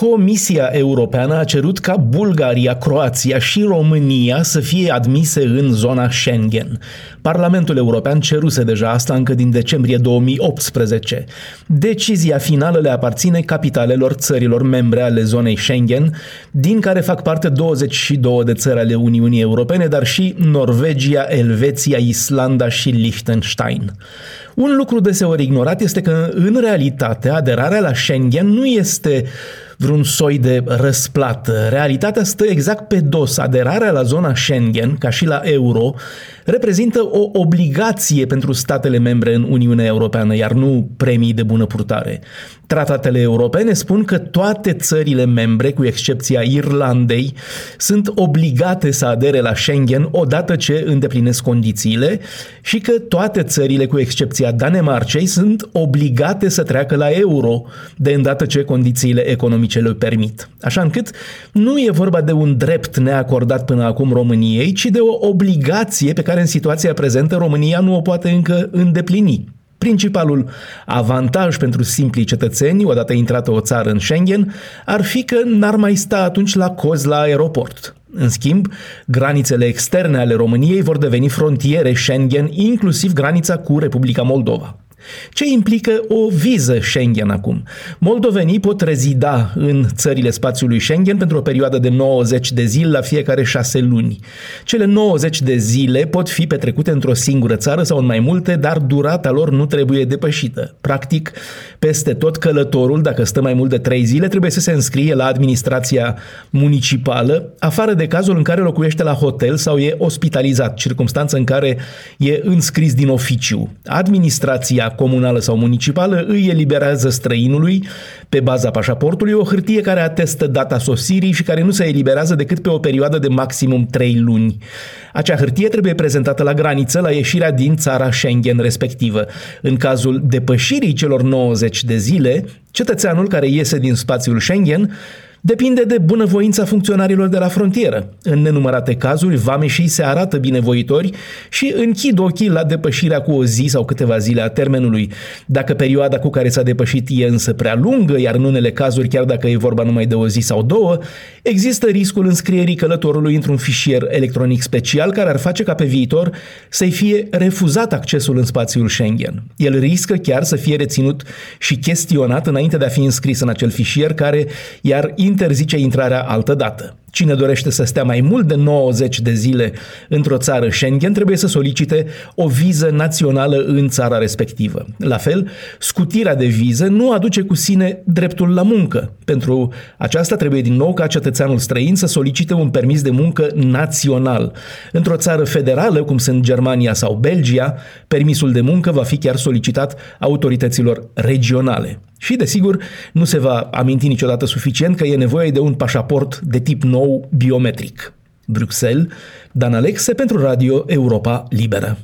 Comisia Europeană a cerut ca Bulgaria, Croația și România să fie admise în zona Schengen. Parlamentul European ceruse deja asta încă din decembrie 2018. Decizia finală le aparține capitalelor țărilor membre ale zonei Schengen, din care fac parte 22 de țări ale Uniunii Europene, dar și Norvegia, Elveția, Islanda și Liechtenstein. Un lucru deseori ignorat este că, în realitate, aderarea la Schengen nu este vreun soi de răsplată. Realitatea stă exact pe dos. Aderarea la zona Schengen, ca și la euro, reprezintă o obligație pentru statele membre în Uniunea Europeană, iar nu premii de bună purtare. Tratatele europene spun că toate țările membre, cu excepția Irlandei, sunt obligate să adere la Schengen odată ce îndeplinesc condițiile și că toate țările, cu excepția Danemarcei, sunt obligate să treacă la euro de îndată ce condițiile economice le permit. Așa încât nu e vorba de un drept neacordat până acum României, ci de o obligație pe care în situația prezentă România nu o poate încă îndeplini. Principalul avantaj pentru simplii cetățeni, odată intrată o țară în Schengen, ar fi că n-ar mai sta atunci la coz la aeroport. În schimb, granițele externe ale României vor deveni frontiere Schengen, inclusiv granița cu Republica Moldova. Ce implică o viză Schengen acum? Moldovenii pot rezida în țările spațiului Schengen pentru o perioadă de 90 de zile la fiecare șase luni. Cele 90 de zile pot fi petrecute într-o singură țară sau în mai multe, dar durata lor nu trebuie depășită. Practic, peste tot călătorul, dacă stă mai mult de 3 zile, trebuie să se înscrie la administrația municipală, afară de cazul în care locuiește la hotel sau e ospitalizat, circunstanță în care e înscris din oficiu. Administrația comunală sau municipală îi eliberează străinului pe baza pașaportului o hârtie care atestă data sosirii și care nu se eliberează decât pe o perioadă de maximum 3 luni. Acea hârtie trebuie prezentată la graniță la ieșirea din țara Schengen respectivă. În cazul depășirii celor 90 de zile, cetățeanul care iese din spațiul Schengen depinde de bunăvoința funcționarilor de la frontieră. În nenumărate cazuri, vameșii se arată binevoitori și închid ochii la depășirea cu o zi sau câteva zile a termenului. Dacă perioada cu care s-a depășit e însă prea lungă, iar în unele cazuri, chiar dacă e vorba numai de o zi sau două, există riscul înscrierii călătorului într-un fișier electronic special care ar face ca pe viitor să-i fie refuzat accesul în spațiul Schengen. El riscă chiar să fie reținut și chestionat înainte de a fi înscris în acel fișier care iar interzice intrarea altă dată. Cine dorește să stea mai mult de 90 de zile într-o țară Schengen trebuie să solicite o viză națională în țara respectivă. La fel, scutirea de viză nu aduce cu sine dreptul la muncă. Pentru aceasta trebuie din nou ca cetățeanul străin să solicite un permis de muncă național. Într-o țară federală, cum sunt Germania sau Belgia, permisul de muncă va fi chiar solicitat autorităților regionale. Și, desigur, nu se va aminti niciodată suficient că e nevoie de un pașaport de tip nou biometric. Bruxelles, Dan Alexe pentru Radio Europa Liberă.